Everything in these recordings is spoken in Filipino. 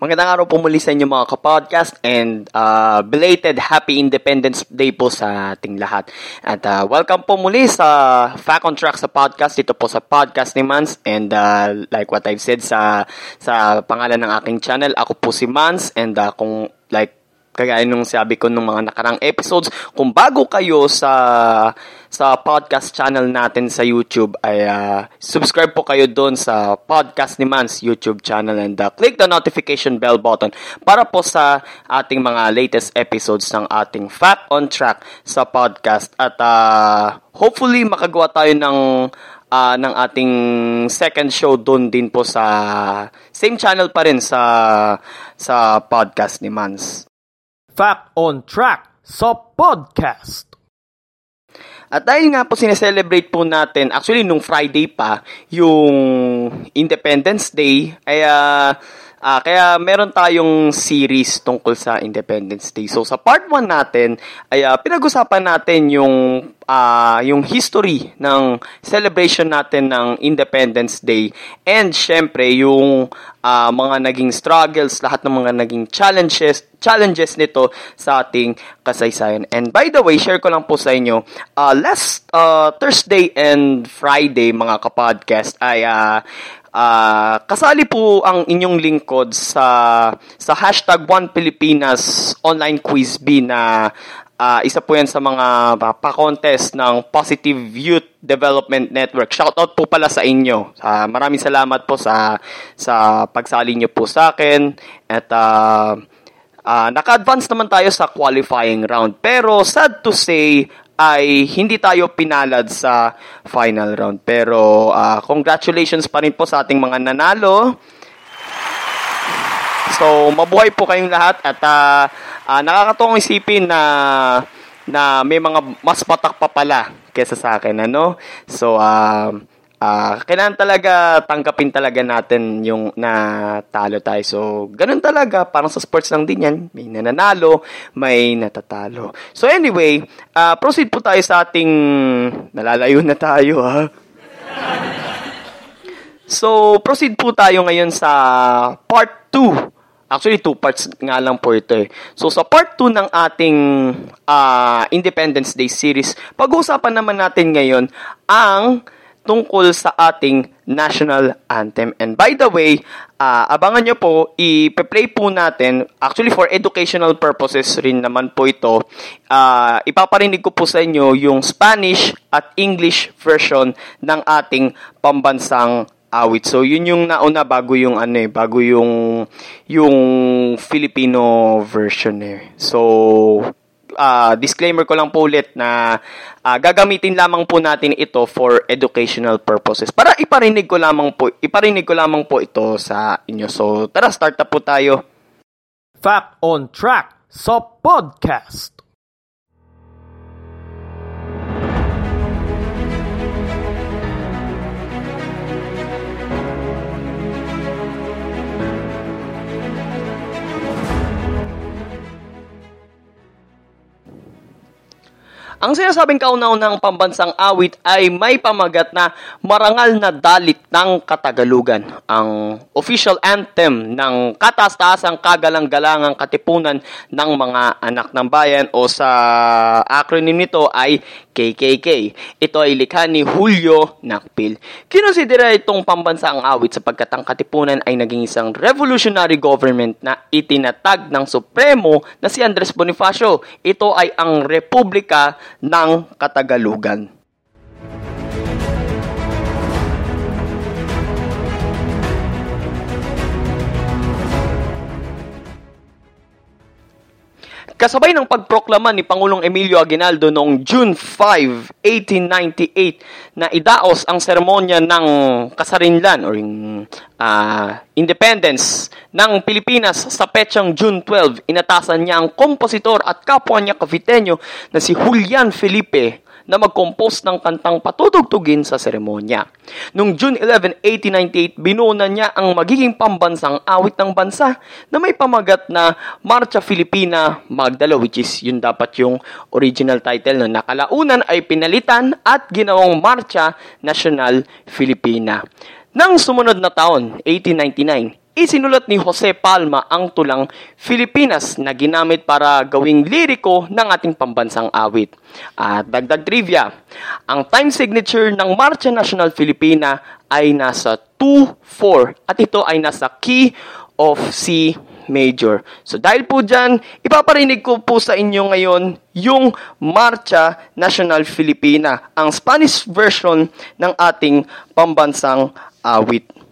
Magandang araw po muli sa inyo mga kapodcast and uh, belated Happy Independence Day po sa ating lahat. At uh, welcome po muli sa Fact on Track sa podcast. Dito po sa podcast ni Mans and uh, like what I've said sa sa pangalan ng aking channel, ako po si Mans and uh, kung like kagaya nung sabi ko nung mga nakarang episodes, kung bago kayo sa sa podcast channel natin sa YouTube ay uh, subscribe po kayo doon sa Podcast ni Mans YouTube channel and uh, click the notification bell button para po sa ating mga latest episodes ng ating Fact on Track sa podcast at uh, hopefully makagawa tayo ng uh, ng ating second show doon din po sa same channel pa rin sa sa podcast ni Mans. Fact on Track sa podcast. At dahil nga po sineselebrate po natin, actually nung Friday pa, yung Independence Day, ay uh, uh, kaya meron tayong series tungkol sa Independence Day. So sa part 1 natin, ay uh, pinag-usapan natin yung uh, yung history ng celebration natin ng Independence Day and syempre yung uh, mga naging struggles, lahat ng mga naging challenges challenges nito sa ating kasaysayan. And by the way, share ko lang po sa inyo, uh, last uh, Thursday and Friday mga kapodcast ay uh, Uh, kasali po ang inyong lingkod sa sa hashtag One Pilipinas online quiz B na Uh, isa po yan sa mga uh, pa-contest ng Positive Youth Development Network. Shoutout po pala sa inyo. Uh, maraming salamat po sa sa pagsali niyo po sa akin. At uh, uh, naka-advance naman tayo sa qualifying round. Pero sad to say, ay hindi tayo pinalad sa final round. Pero uh, congratulations pa rin po sa ating mga nanalo. So, mabuhay po kayong lahat at uh, uh, nakakatuwang isipin na na may mga mas patak pa pala kesa sa akin, ano? So, uh, uh, kailangan talaga tanggapin talaga natin yung natalo tayo. So, ganun talaga. Parang sa sports lang din yan. May nananalo, may natatalo. So, anyway, uh, proceed po tayo sa ating... Nalalayo na tayo, ha? So, proceed po tayo ngayon sa part 2 Actually, two parts nga lang po ito eh. So, sa part 2 ng ating uh, Independence Day series, pag-uusapan naman natin ngayon ang tungkol sa ating national anthem. And by the way, uh, abangan nyo po, i-play po natin, actually for educational purposes rin naman po ito, uh, ipaparinig ko po sa inyo yung Spanish at English version ng ating pambansang awit. So yun yung nauna bago yung ano eh, bago yung yung Filipino version eh. So uh, disclaimer ko lang po ulit na uh, gagamitin lamang po natin ito for educational purposes. Para iparinig ko lamang po, iparinig ko lamang po ito sa inyo. So tara, start na po tayo. Fact on Track sa podcast. Ang sinasabing kauna-unang pambansang awit ay may pamagat na marangal na dalit ng Katagalugan. Ang official anthem ng kataas-taasang kagalang-galangang katipunan ng mga anak ng bayan o sa acronym nito ay KKK. Ito ay likha ni Julio Nakpil. Kinonsidera itong pambansang awit sapagkat ang katipunan ay naging isang revolutionary government na itinatag ng Supremo na si Andres Bonifacio. Ito ay ang Republika ng Katagalugan. Kasabay ng pagproklama ni Pangulong Emilio Aguinaldo noong June 5, 1898 na idaos ang seremonya ng kasarinlan or uh, independence ng Pilipinas sa petsang June 12, inatasan niya ang kompositor at kapwa niya kavitenyo na si Julian Felipe na mag-compose ng kantang patutugtugin sa seremonya. Noong June 11, 1898, binuo na niya ang magiging pambansang awit ng bansa na may pamagat na Marcha Filipina Magdala which is yun dapat yung original title na nakalaunan ay pinalitan at ginawang Marcha National Filipina. Nang sumunod na taon, 1899, isinulat ni Jose Palma ang tulang Filipinas na ginamit para gawing liriko ng ating pambansang awit. At dagdag trivia, ang time signature ng Marcha National Filipina ay nasa 2-4 at ito ay nasa key of C major. So dahil po dyan, ipaparinig ko po sa inyo ngayon yung Marcha National Filipina, ang Spanish version ng ating pambansang awit.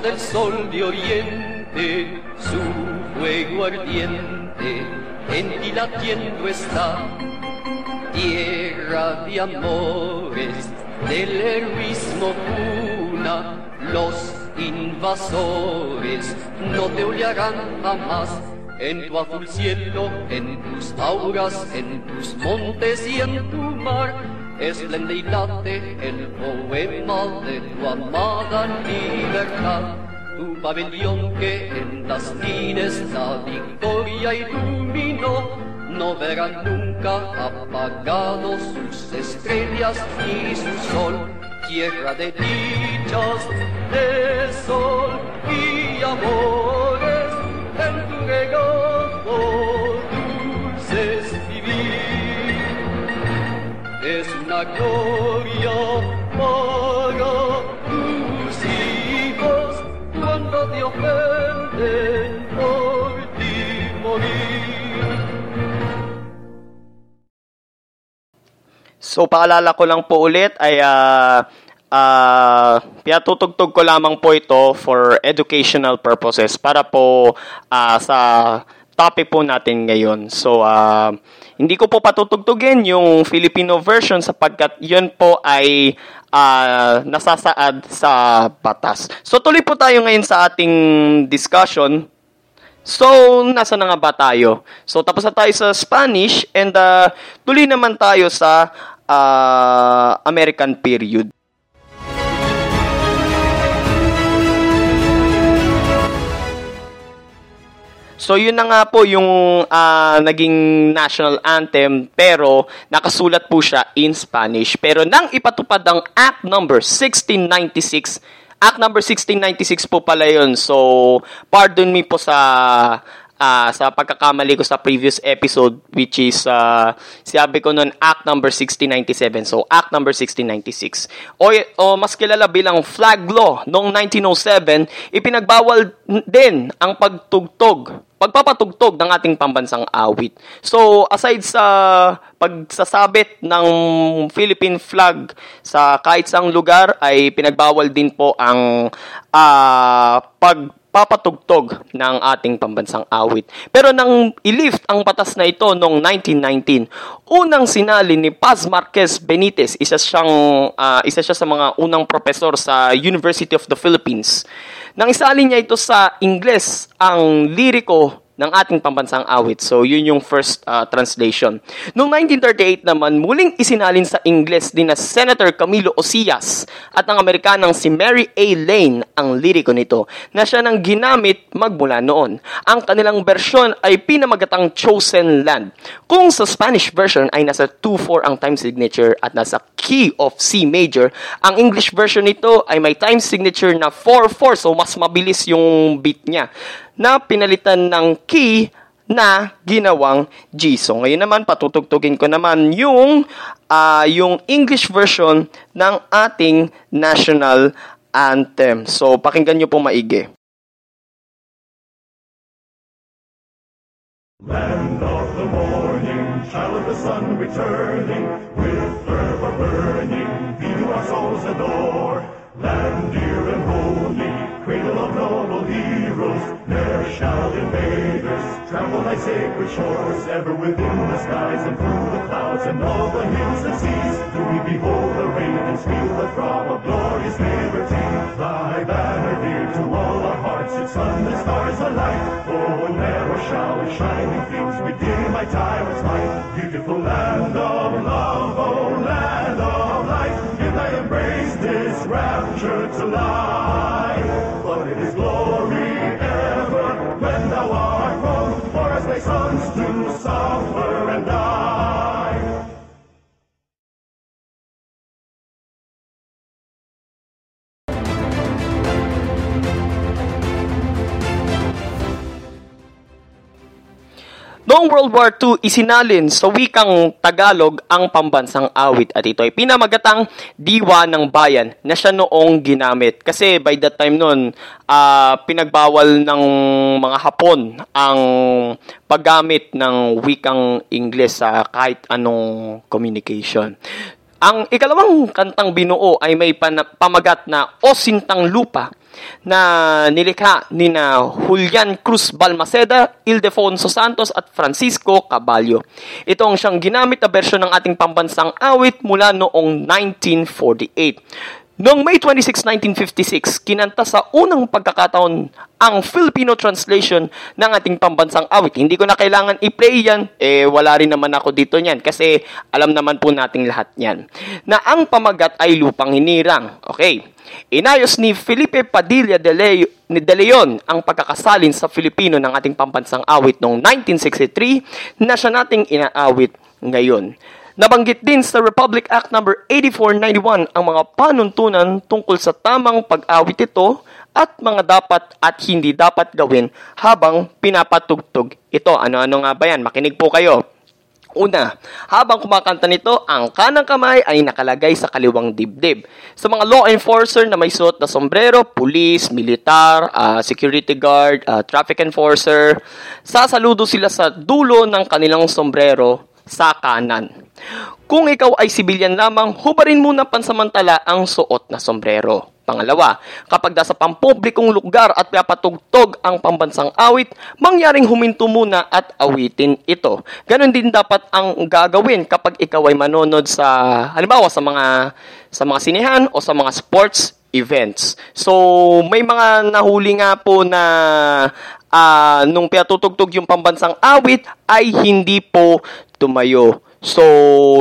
Del sol de oriente, su fuego ardiente en ti latiendo está. Tierra de amores, del heroísmo cuna, los invasores no te olearán jamás. En tu azul cielo, en tus auras, en tus montes y en tu mar, esplende y late el poema de tu amada libertad. Tu pabellón que en las tines la victoria iluminó, no verán nunca apagados sus estrellas ni su sol. Tierra de dichas, de sol y amores, gloria para tus hijos cuando te ofenden por ti morir. So paalala ko lang po ulit ay uh, uh, pinatutugtog ko lamang po ito for educational purposes para po uh, sa topic po natin ngayon. So, uh, hindi ko po patutugtugin yung Filipino version sapagkat yun po ay uh, nasasaad sa batas. So, tuloy po tayo ngayon sa ating discussion. So, nasa na nga ba tayo? So, tapos na tayo sa Spanish and uh, tuloy naman tayo sa uh, American period. So yun na nga po yung uh, naging national anthem pero nakasulat po siya in Spanish. Pero nang ipatupad ang Act number 1696, Act number 1696 po pala yun. So pardon me po sa uh, sa pagkakamali ko sa previous episode which is uh, sabi ko noon Act number 1697. So Act number 1696. O, o mas kilala bilang flag law noong 1907, ipinagbawal din ang pagtugtog pagpapatugtog ng ating pambansang awit. So, aside sa pagsasabit ng Philippine flag sa kahit saang lugar, ay pinagbawal din po ang uh, pagpapatugtog ng ating pambansang awit. Pero nang ilift ang batas na ito noong 1919, unang sinali ni Paz Marquez Benitez, isa siyang uh, isa siya sa mga unang profesor sa University of the Philippines. Nang isalin niya ito sa Ingles, ang liriko ng ating pambansang awit. So, yun yung first uh, translation. Noong 1938 naman, muling isinalin sa Ingles din na Senator Camilo Osias at ang Amerikanang si Mary A. Lane ang liriko nito na siya nang ginamit magmula noon. Ang kanilang bersyon ay pinamagatang Chosen Land. Kung sa Spanish version ay nasa 2-4 ang time signature at nasa key of C major, ang English version nito ay may time signature na 4-4 so mas mabilis yung beat niya na pinalitan ng key na ginawang. So ngayon naman patutugtugin ko naman yung uh, yung English version ng ating national anthem. So pakinggan niyo po maigi. Land of the morning, child of the sun returning, with fervor burning, thee do our souls adore. Land heroes. Ne'er shall invaders trample thy sacred shores. Ever within the skies and through the clouds and all the hills and seas, do we behold the ravens feel the throb of glorious liberty. Thy banner dear to all our hearts, its sun and stars alike. Oh, never shall its shining we dim by tyrant's might. Beautiful land of love, oh land of light, in thy embrace this rapture to lie. Noong World War II, isinalin sa wikang Tagalog ang pambansang awit at ito ay pinamagatang diwa ng bayan na siya noong ginamit. Kasi by that time noon, ah, pinagbawal ng mga Hapon ang paggamit ng wikang Ingles sa kahit anong communication. Ang ikalawang kantang binuo ay may pana- pamagat na O Sintang Lupa na nilikha ni na Julian Cruz Balmaceda, Ildefonso Santos at Francisco Caballo. Ito ang siyang ginamit na bersyon ng ating pambansang awit mula noong 1948. Noong May 26, 1956, kinanta sa unang pagkakataon ang Filipino translation ng ating pambansang awit. Hindi ko na kailangan i-play yan, eh wala rin naman ako dito niyan kasi alam naman po nating lahat yan. Na ang pamagat ay lupang hinirang. Okay. Inayos ni Felipe Padilla de, Le- ni de Leon ang pagkakasalin sa Filipino ng ating pambansang awit noong 1963 na siya nating inaawit ngayon. Nabanggit din sa Republic Act No. 8491 ang mga panuntunan tungkol sa tamang pag-awit ito at mga dapat at hindi dapat gawin habang pinapatugtog ito. Ano-ano nga ba yan? Makinig po kayo. Una, habang kumakanta nito, ang kanang kamay ay nakalagay sa kaliwang dibdib. Sa mga law enforcer na may suot na sombrero, police, militar, ah, security guard, ah, traffic enforcer, sasaludo sila sa dulo ng kanilang sombrero sa kanan. Kung ikaw ay sibilyan lamang, hubarin muna pansamantala ang suot na sombrero. Pangalawa, kapag nasa pampublikong lugar at pinapatugtog ang pambansang awit, mangyaring huminto muna at awitin ito. Ganon din dapat ang gagawin kapag ikaw ay manonood sa, halimbawa sa mga, sa mga sinehan o sa mga sports events. So, may mga nahuli nga po na ah, nung pinatutugtog yung pambansang awit ay hindi po tumayo. So,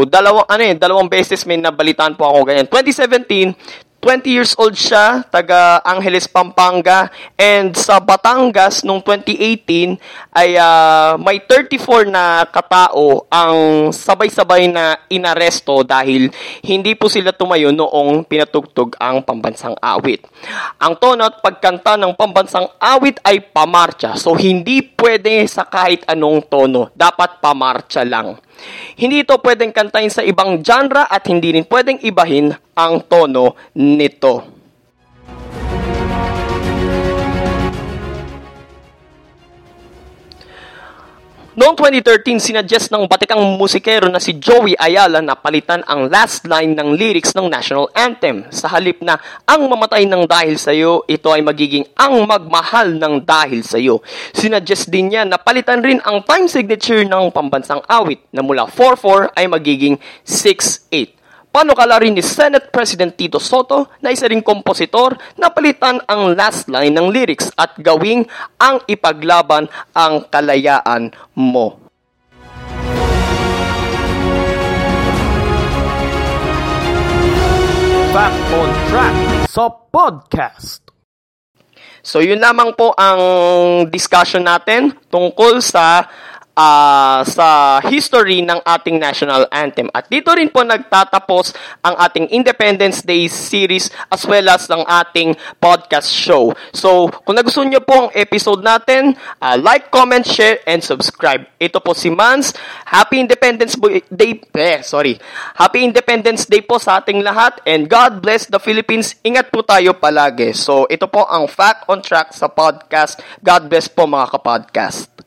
dalawang ano eh, dalawang beses may nabalitaan po ako ganyan. 2017, 20 years old siya, taga Angeles, Pampanga. And sa Batangas, nung 2018, ay ah, may 34 na katao ang sabay-sabay na inaresto dahil hindi po sila tumayo noong pinatugtog ang pambansang awit. Ang tono at pagkanta ng pambansang awit ay pamarcha. So, hindi pwede sa kahit anong tono. Dapat pamarcha lang. Hindi ito pwedeng kantahin sa ibang genre at hindi rin pwedeng ibahin ang tono nito. Noong 2013, sinuggest ng batikang musikero na si Joey Ayala na palitan ang last line ng lyrics ng national anthem. Sa halip na ang mamatay ng dahil sa iyo, ito ay magiging ang magmahal ng dahil sa iyo. Sinuggest din niya na palitan rin ang time signature ng pambansang awit na mula 4-4 ay magiging 6-8. Panukala rin ni Senate President Tito Soto na isa ring kompositor na palitan ang last line ng lyrics at gawing ang ipaglaban ang kalayaan mo. Fact on Track sa podcast. So yun lamang po ang discussion natin tungkol sa ah, sa history ng ating national anthem. At dito rin po nagtatapos ang ating Independence Day series as well as ang ating podcast show. So kung nagustuhan niyo po ang episode natin, ah, like, comment, share, and subscribe. Ito po si Mans. Happy Independence Day. Eh, sorry. Happy Independence Day po sa ating lahat and God bless the Philippines. Ingat po tayo palagi. So ito po ang Fact on Track sa podcast. God bless po mga kapodcast.